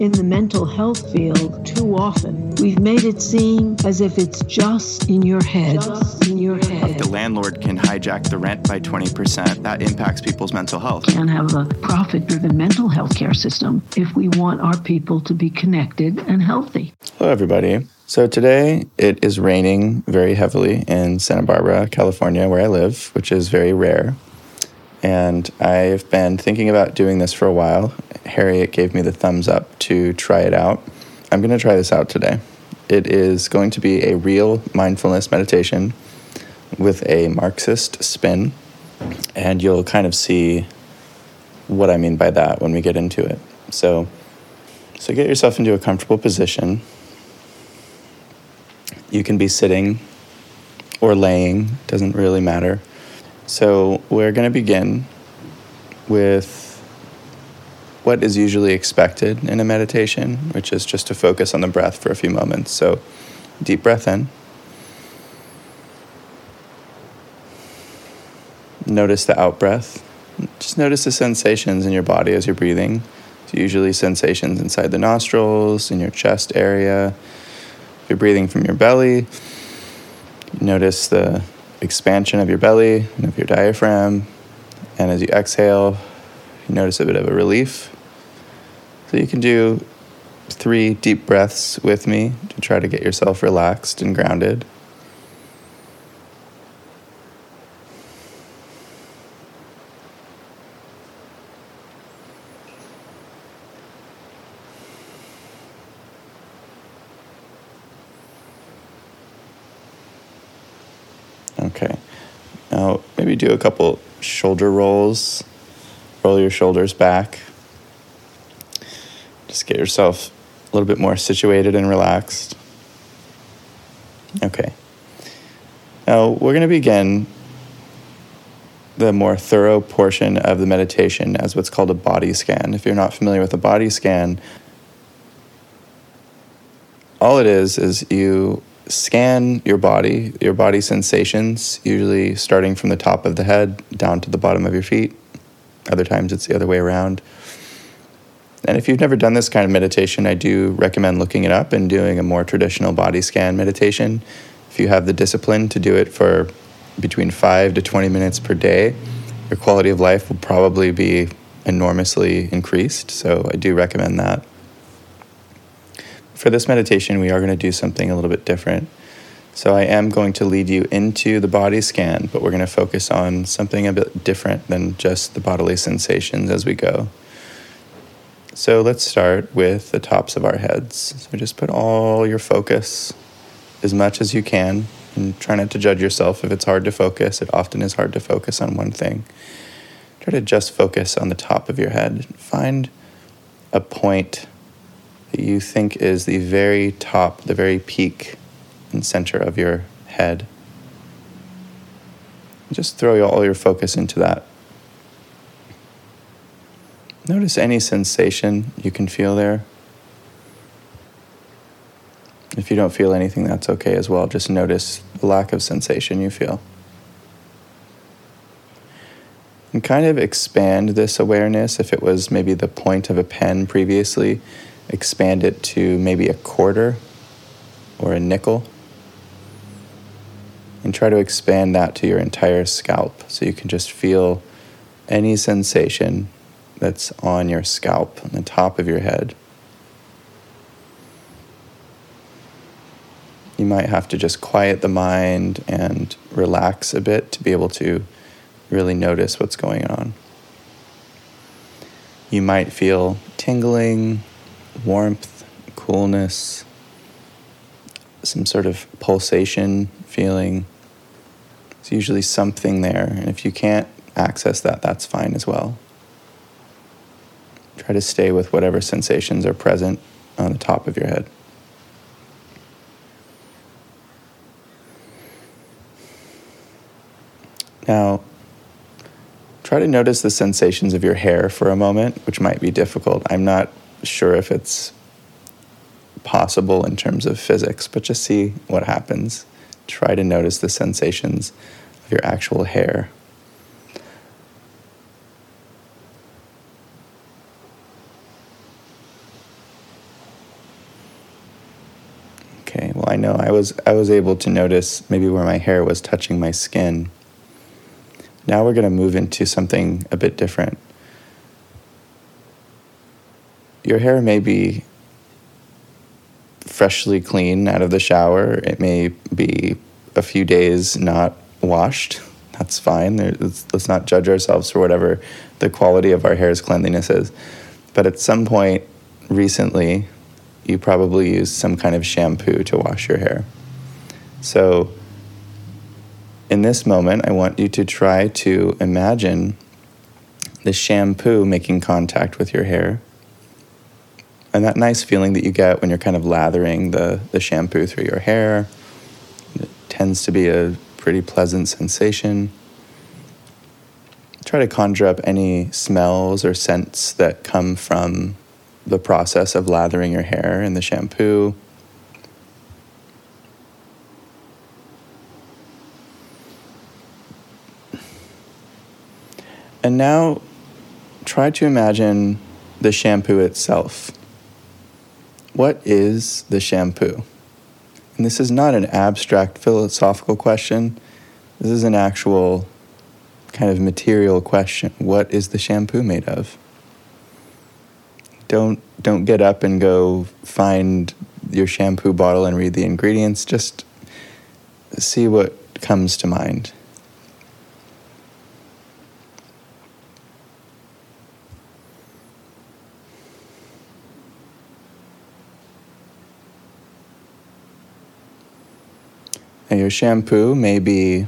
In the mental health field, too often, we've made it seem as if it's just in your head. Just in your head. The landlord can hijack the rent by 20%. That impacts people's mental health. Can't have a profit driven mental health care system if we want our people to be connected and healthy. Hello, everybody. So today it is raining very heavily in Santa Barbara, California, where I live, which is very rare. And I've been thinking about doing this for a while. Harriet gave me the thumbs up to try it out. I'm going to try this out today. It is going to be a real mindfulness meditation with a Marxist spin, and you'll kind of see what I mean by that when we get into it. So, so get yourself into a comfortable position. You can be sitting or laying, doesn't really matter. So, we're going to begin with what is usually expected in a meditation, which is just to focus on the breath for a few moments. So, deep breath in. Notice the out breath. Just notice the sensations in your body as you're breathing. It's usually sensations inside the nostrils, in your chest area. If you're breathing from your belly, notice the expansion of your belly and of your diaphragm. And as you exhale, you notice a bit of a relief. So you can do three deep breaths with me to try to get yourself relaxed and grounded. Okay. Now, maybe do a couple shoulder rolls. Roll your shoulders back. Just get yourself a little bit more situated and relaxed. Okay. Now, we're going to begin the more thorough portion of the meditation as what's called a body scan. If you're not familiar with a body scan, all it is is you scan your body, your body sensations, usually starting from the top of the head down to the bottom of your feet. Other times it's the other way around. And if you've never done this kind of meditation, I do recommend looking it up and doing a more traditional body scan meditation. If you have the discipline to do it for between 5 to 20 minutes per day, your quality of life will probably be enormously increased. So I do recommend that. For this meditation, we are going to do something a little bit different. So I am going to lead you into the body scan, but we're going to focus on something a bit different than just the bodily sensations as we go. So let's start with the tops of our heads. So just put all your focus as much as you can and try not to judge yourself if it's hard to focus. It often is hard to focus on one thing. Try to just focus on the top of your head. Find a point that you think is the very top, the very peak and center of your head. Just throw all your focus into that. Notice any sensation you can feel there. If you don't feel anything, that's okay as well. Just notice the lack of sensation you feel. And kind of expand this awareness. If it was maybe the point of a pen previously, expand it to maybe a quarter or a nickel. And try to expand that to your entire scalp so you can just feel any sensation that's on your scalp, on the top of your head. You might have to just quiet the mind and relax a bit to be able to really notice what's going on. You might feel tingling, warmth, coolness, some sort of pulsation feeling. It's usually something there, and if you can't access that, that's fine as well. Try to stay with whatever sensations are present on the top of your head. Now, try to notice the sensations of your hair for a moment, which might be difficult. I'm not sure if it's possible in terms of physics, but just see what happens. Try to notice the sensations of your actual hair. Okay, well I know I was I was able to notice maybe where my hair was touching my skin. Now we're going to move into something a bit different. Your hair may be freshly clean out of the shower. It may be a few days not washed. That's fine. Let's, let's not judge ourselves for whatever the quality of our hair's cleanliness is. But at some point recently, you probably used some kind of shampoo to wash your hair. So, in this moment, I want you to try to imagine the shampoo making contact with your hair. And that nice feeling that you get when you're kind of lathering the, the shampoo through your hair. It tends to be a pretty pleasant sensation. Try to conjure up any smells or scents that come from the process of lathering your hair in the shampoo. And now try to imagine the shampoo itself. What is the shampoo? And this is not an abstract philosophical question. This is an actual kind of material question. What is the shampoo made of? Don't don't get up and go find your shampoo bottle and read the ingredients. Just see what comes to mind. Now shampoo may be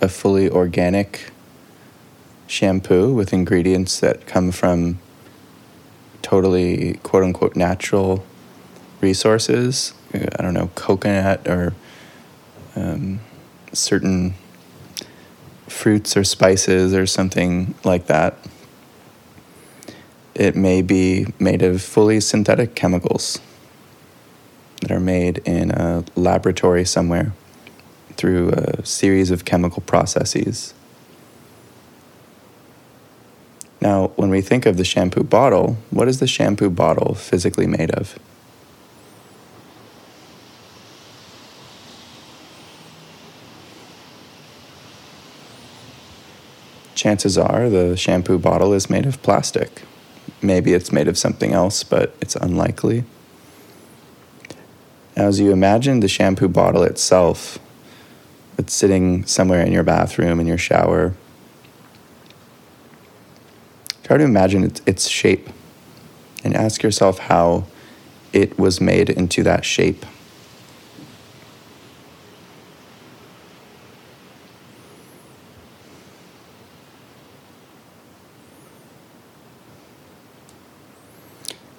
a fully organic shampoo with ingredients that come from totally quote unquote natural resources. I don't know, coconut or um, certain fruits or spices or something like that. It may be made of fully synthetic chemicals that are made in a laboratory somewhere through a series of chemical processes. Now, when we think of the shampoo bottle, what is the shampoo bottle physically made of? Chances are the shampoo bottle is made of plastic. Maybe it's made of something else, but it's unlikely. As you imagine the shampoo bottle itself, it's sitting somewhere in your bathroom, in your shower, Try to imagine its, its shape and ask yourself how it was made into that shape.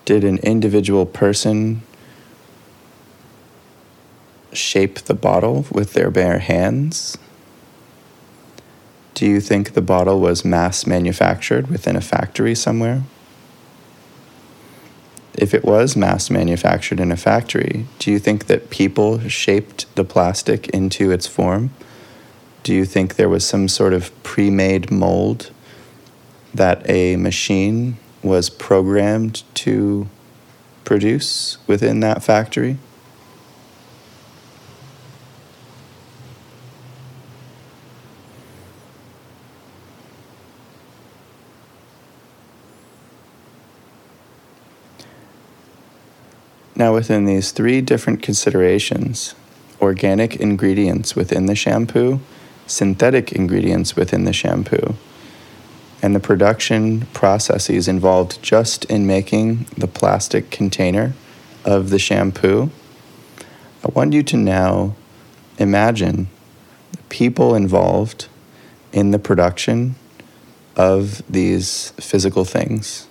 Did an individual person shape the bottle with their bare hands? Do you think the bottle was mass manufactured within a factory somewhere? If it was mass manufactured in a factory, do you think that people shaped the plastic into its form? Do you think there was some sort of pre made mold that a machine was programmed to produce within that factory? Now, within these three different considerations organic ingredients within the shampoo, synthetic ingredients within the shampoo, and the production processes involved just in making the plastic container of the shampoo, I want you to now imagine the people involved in the production of these physical things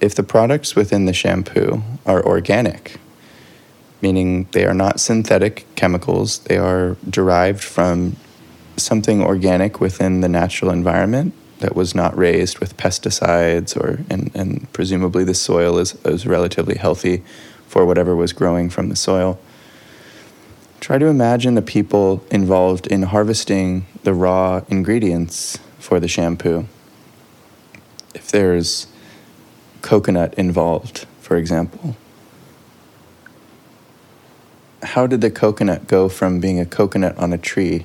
if the products within the shampoo are organic, meaning they are not synthetic chemicals, they are derived from something organic within the natural environment that was not raised with pesticides or and, and presumably the soil is, is relatively healthy for whatever was growing from the soil. Try to imagine the people involved in harvesting the raw ingredients for the shampoo. If there's coconut involved, for example, how did the coconut go from being a coconut on a tree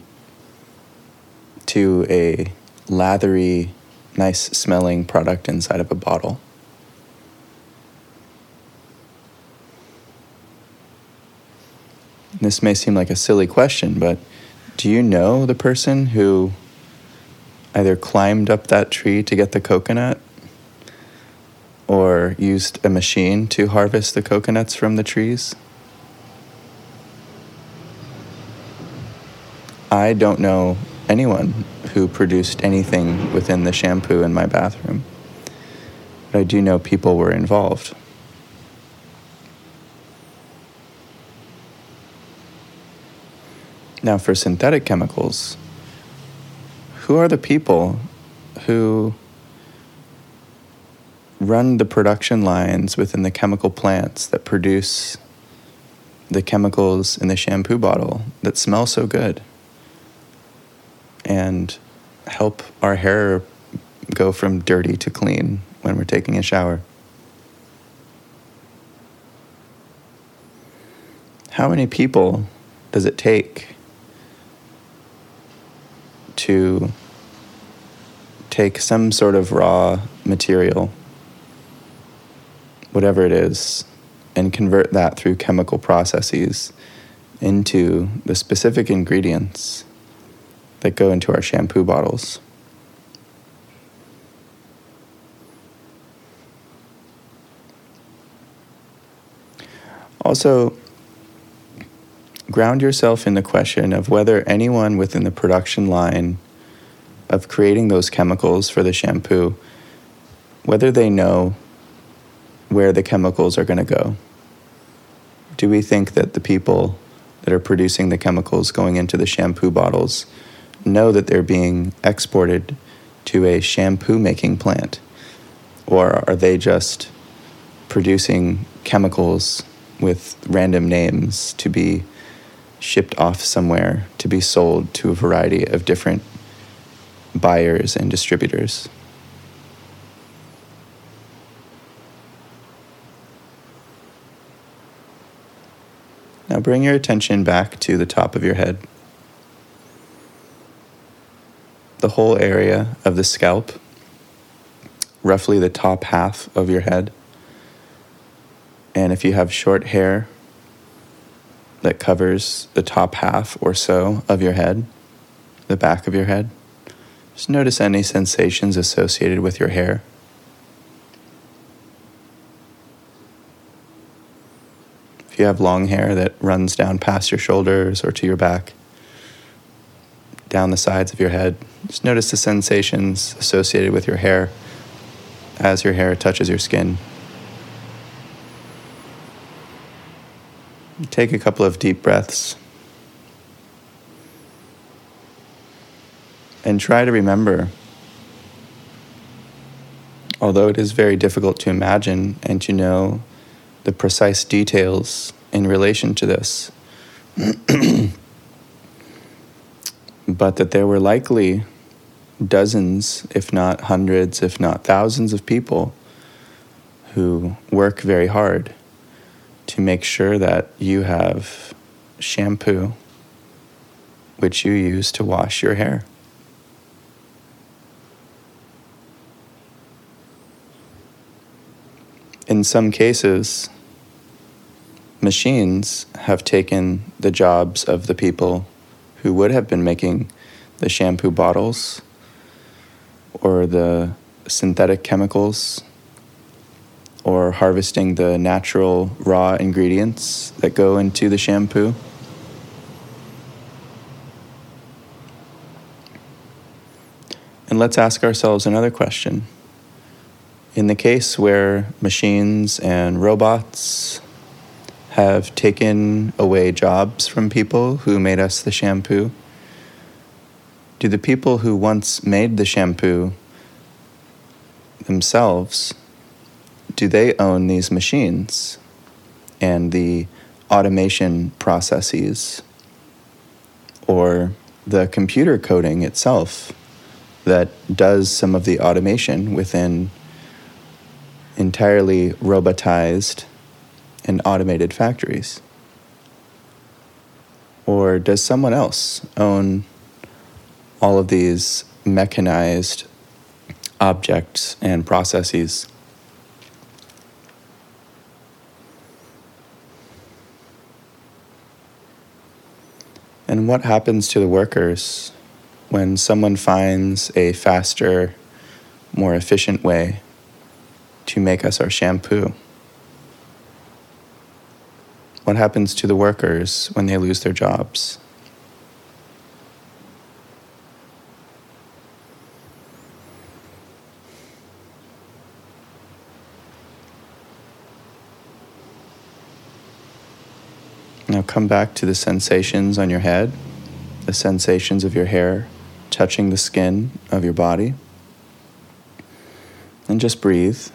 to a lathery, nice smelling product inside of a bottle? This may seem like a silly question, but do you know the person who either climbed up that tree to get the coconut used a machine to harvest the coconuts from the trees? I don't know anyone who produced anything within the shampoo in my bathroom, but I do know people were involved. Now, for synthetic chemicals, who are the people who run the production lines within the chemical plants that produce the chemicals in the shampoo bottle that smell so good and help our hair go from dirty to clean when we're taking a shower. How many people does it take to take some sort of raw material whatever it is, and convert that through chemical processes into the specific ingredients that go into our shampoo bottles. Also, ground yourself in the question of whether anyone within the production line of creating those chemicals for the shampoo, whether they know where the chemicals are going to go? Do we think that the people that are producing the chemicals going into the shampoo bottles know that they're being exported to a shampoo making plant? Or are they just producing chemicals with random names to be shipped off somewhere to be sold to a variety of different buyers and distributors? Now bring your attention back to the top of your head. The whole area of the scalp, roughly the top half of your head. And if you have short hair that covers the top half or so of your head, the back of your head, just notice any sensations associated with your hair. If you have long hair that runs down past your shoulders or to your back, down the sides of your head, just notice the sensations associated with your hair as your hair touches your skin. Take a couple of deep breaths. And try to remember, although it is very difficult to imagine and to know the precise details in relation to this. but that there were likely dozens, if not hundreds, if not thousands of people who work very hard to make sure that you have shampoo which you use to wash your hair. In some cases, machines have taken the jobs of the people who would have been making the shampoo bottles or the synthetic chemicals or harvesting the natural raw ingredients that go into the shampoo. And let's ask ourselves another question. In the case where machines and robots have taken away jobs from people who made us the shampoo? Do the people who once made the shampoo themselves, do they own these machines and the automation processes or the computer coding itself that does some of the automation within entirely robotized and automated factories. Or does someone else own all of these mechanized objects and processes? And what happens to the workers when someone finds a faster, more efficient way to make us our shampoo? What happens to the workers when they lose their jobs? Now come back to the sensations on your head, the sensations of your hair touching the skin of your body. And just breathe.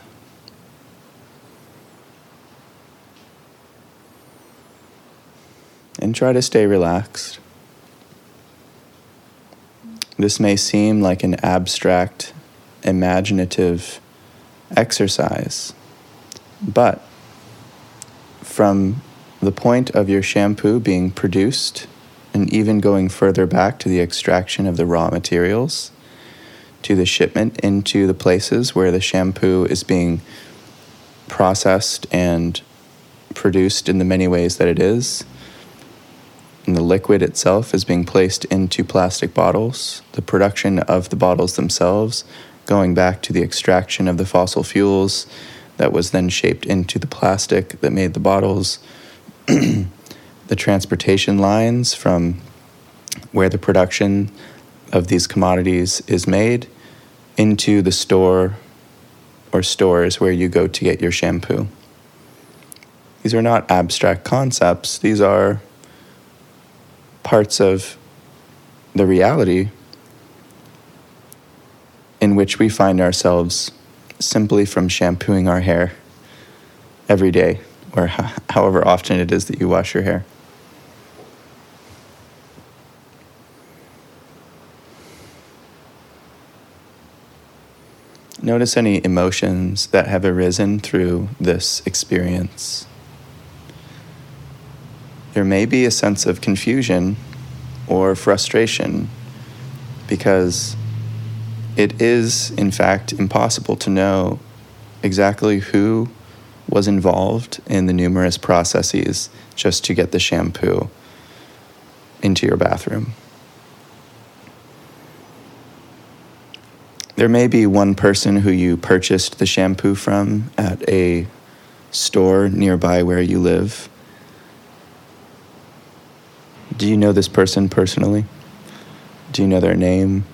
Try to stay relaxed. This may seem like an abstract, imaginative exercise, but from the point of your shampoo being produced and even going further back to the extraction of the raw materials, to the shipment into the places where the shampoo is being processed and produced in the many ways that it is. And the liquid itself is being placed into plastic bottles, the production of the bottles themselves, going back to the extraction of the fossil fuels that was then shaped into the plastic that made the bottles. The transportation lines from where the production of these commodities is made into the store or stores where you go to get your shampoo. These are not abstract concepts, these are parts of the reality in which we find ourselves simply from shampooing our hair every day or however often it is that you wash your hair. Notice any emotions that have arisen through this experience. There may be a sense of confusion or frustration because it is, in fact, impossible to know exactly who was involved in the numerous processes just to get the shampoo into your bathroom. There may be one person who you purchased the shampoo from at a store nearby where you live. Do you know this person personally? Do you know their name?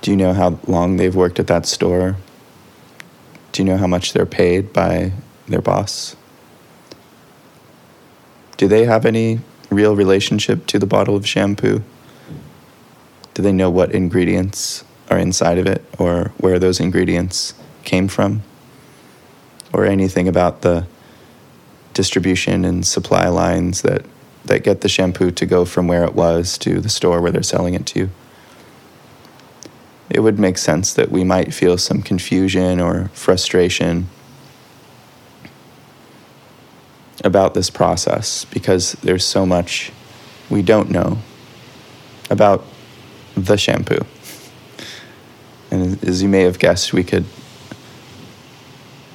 Do you know how long they've worked at that store? Do you know how much they're paid by their boss? Do they have any real relationship to the bottle of shampoo? Do they know what ingredients are inside of it or where those ingredients came from? Or anything about the distribution and supply lines that, that get the shampoo to go from where it was to the store where they're selling it to? you. it would make sense that we might feel some confusion or frustration about this process because there's so much we don't know about the shampoo. And as you may have guessed, we could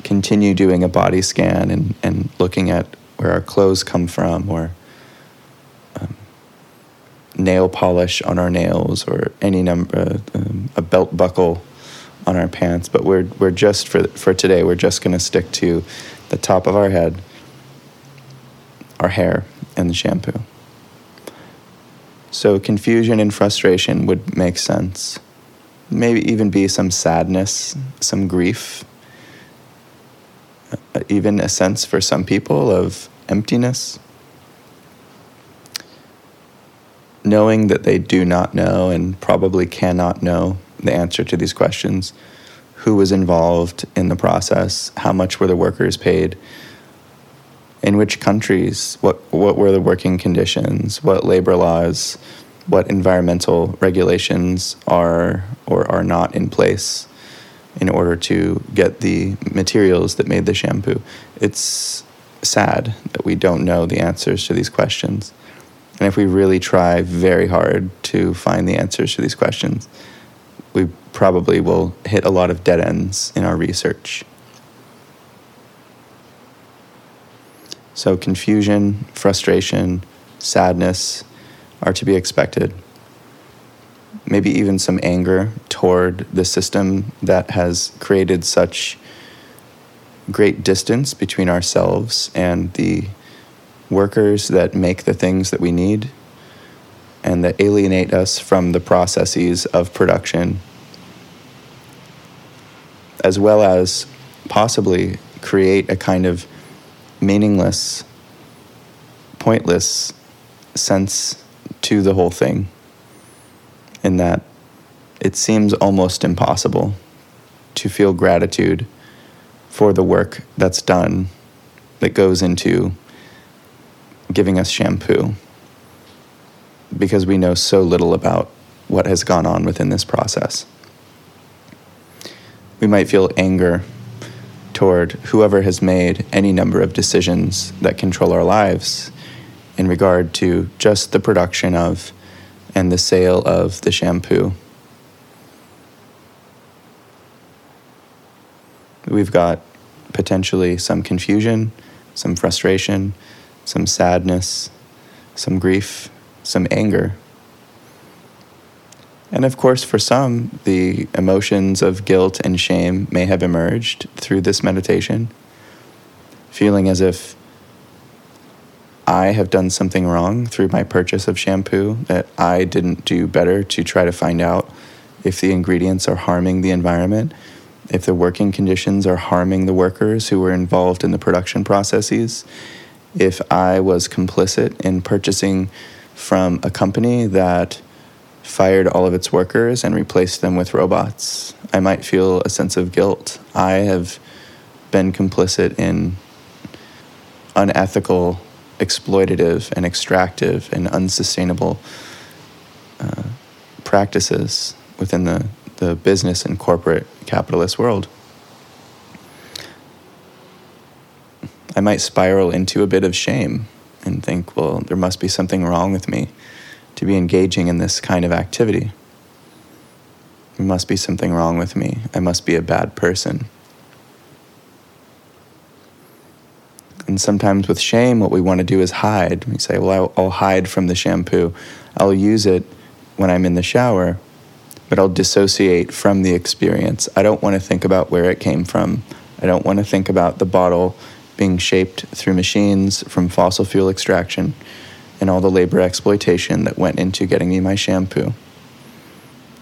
continue doing a body scan and, and looking at where our clothes come from or nail polish on our nails or any number, um, a belt buckle on our pants. But we're, we're just, for, for today, we're just going to stick to the top of our head, our hair, and the shampoo. So confusion and frustration would make sense. Maybe even be some sadness, some grief, uh, even a sense for some people of emptiness knowing that they do not know and probably cannot know the answer to these questions who was involved in the process, how much were the workers paid, in which countries, what, what were the working conditions, what labor laws, what environmental regulations are or are not in place in order to get the materials that made the shampoo. It's sad that we don't know the answers to these questions. And if we really try very hard to find the answers to these questions, we probably will hit a lot of dead ends in our research. So, confusion, frustration, sadness are to be expected. Maybe even some anger toward the system that has created such great distance between ourselves and the workers that make the things that we need and that alienate us from the processes of production, as well as possibly create a kind of meaningless, pointless sense to the whole thing, in that it seems almost impossible to feel gratitude for the work that's done that goes into giving us shampoo because we know so little about what has gone on within this process. We might feel anger toward whoever has made any number of decisions that control our lives in regard to just the production of and the sale of the shampoo. We've got potentially some confusion, some frustration, some sadness, some grief, some anger. And of course, for some, the emotions of guilt and shame may have emerged through this meditation, feeling as if I have done something wrong through my purchase of shampoo, that I didn't do better to try to find out if the ingredients are harming the environment, if the working conditions are harming the workers who were involved in the production processes, if I was complicit in purchasing from a company that fired all of its workers and replaced them with robots. I might feel a sense of guilt. I have been complicit in unethical, exploitative, and extractive and unsustainable uh, practices within the, the business and corporate capitalist world. I might spiral into a bit of shame and think, well, there must be something wrong with me to be engaging in this kind of activity. There must be something wrong with me. I must be a bad person. And sometimes with shame, what we want to do is hide. We say, well, I'll, hide from the shampoo. I'll use it when I'm in the shower, but I'll dissociate from the experience. I don't want to think about where it came from. I don't want to think about the bottle being shaped through machines from fossil fuel extraction and all the labor exploitation that went into getting me my shampoo.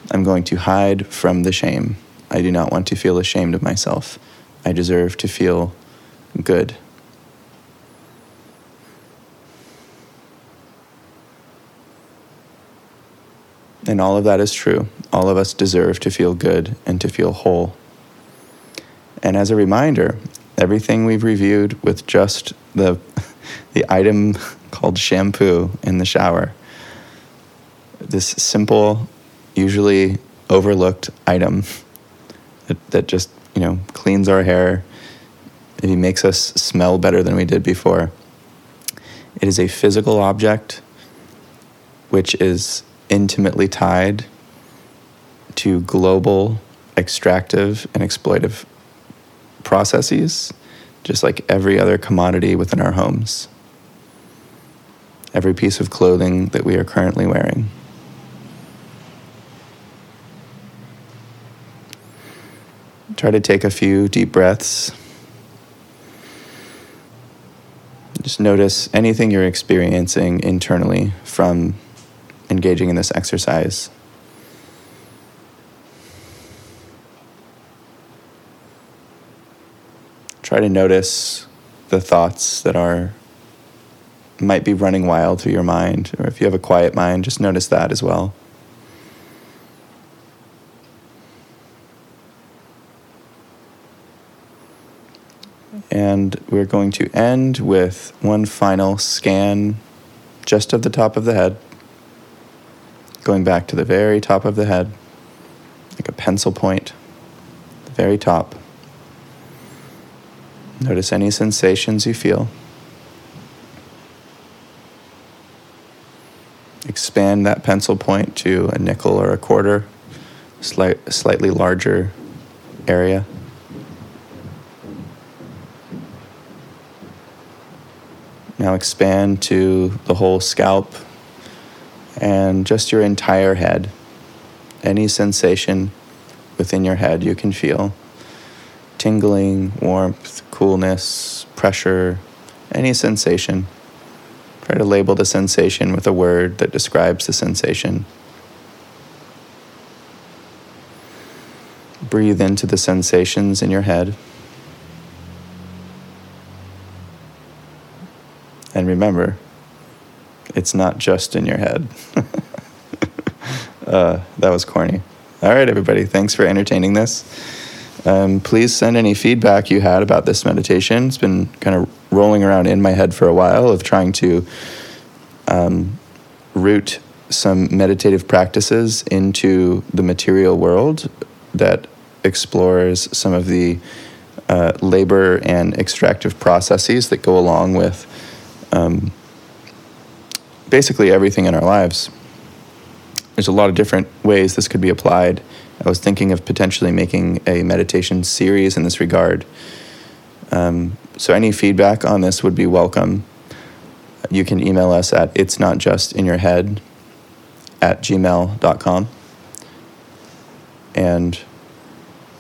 I'm going to hide from the shame. I do not want to feel ashamed of myself. I deserve to feel good. And all of that is true. All of us deserve to feel good and to feel whole. And as a reminder, everything we've reviewed with just the the item called shampoo in the shower. This simple, usually overlooked item that, that just, you know, cleans our hair. It makes us smell better than we did before. It is a physical object which is intimately tied to global extractive and exploitive processes, just like every other commodity within our homes, every piece of clothing that we are currently wearing. Try to take a few deep breaths. Just notice anything you're experiencing internally from engaging in this exercise. Try to notice the thoughts that are might be running wild through your mind or if you have a quiet mind just notice that as well. And we're going to end with one final scan just of the top of the head going back to the very top of the head like a pencil point the very top Notice any sensations you feel. expand that pencil point to a nickel or a quarter, slight, slightly larger area. Now expand to the whole scalp and just your entire head. Any sensation within your head you can feel tingling, warmth, coolness, pressure, any sensation. Try to label the sensation with a word that describes the sensation. Breathe into the sensations in your head. And remember, it's not just in your head. uh, that was corny. All right, everybody, thanks for entertaining this. Um, please send any feedback you had about this meditation. It's been kind of rolling around in my head for a while of trying to um, root some meditative practices into the material world that explores some of the uh, labor and extractive processes that go along with um, basically everything in our lives. There's a lot of different ways this could be applied. I was thinking of potentially making a meditation series in this regard. Um, so, any feedback on this would be welcome. You can email us at it's not just in your head at gmail.com. And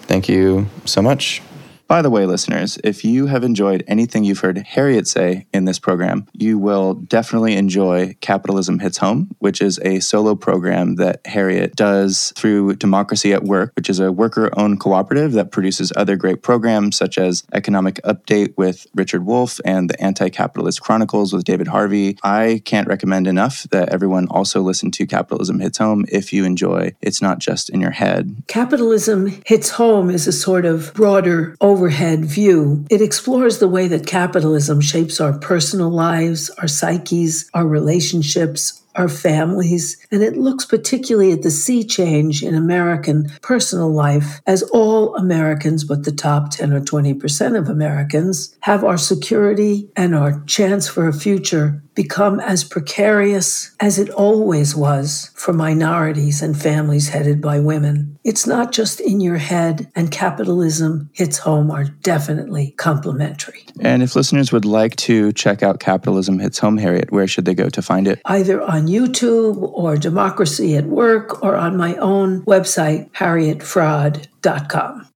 thank you so much. By the way, listeners, if you have enjoyed anything you've heard Harriet say in this program, you will definitely enjoy Capitalism Hits Home, which is a solo program that Harriet does through Democracy at Work, which is a worker owned cooperative that produces other great programs such as Economic Update with Richard Wolff and the Anti Capitalist Chronicles with David Harvey. I can't recommend enough that everyone also listen to Capitalism Hits Home if you enjoy It's Not Just in Your Head. Capitalism Hits Home is a sort of broader overhead view. It explores the way that capitalism shapes our personal lives, our psyches, our relationships, our families, and it looks particularly at the sea change in American personal life as all Americans, but the top 10 or 20% of Americans, have our security and our chance for a future become as precarious as it always was for minorities and families headed by women. It's not just in your head, and capitalism hits home are definitely complementary. And if listeners would like to check out Capitalism Hits Home, Harriet, where should they go to find it? Either on YouTube or Democracy at Work or on my own website, harrietfraad.com.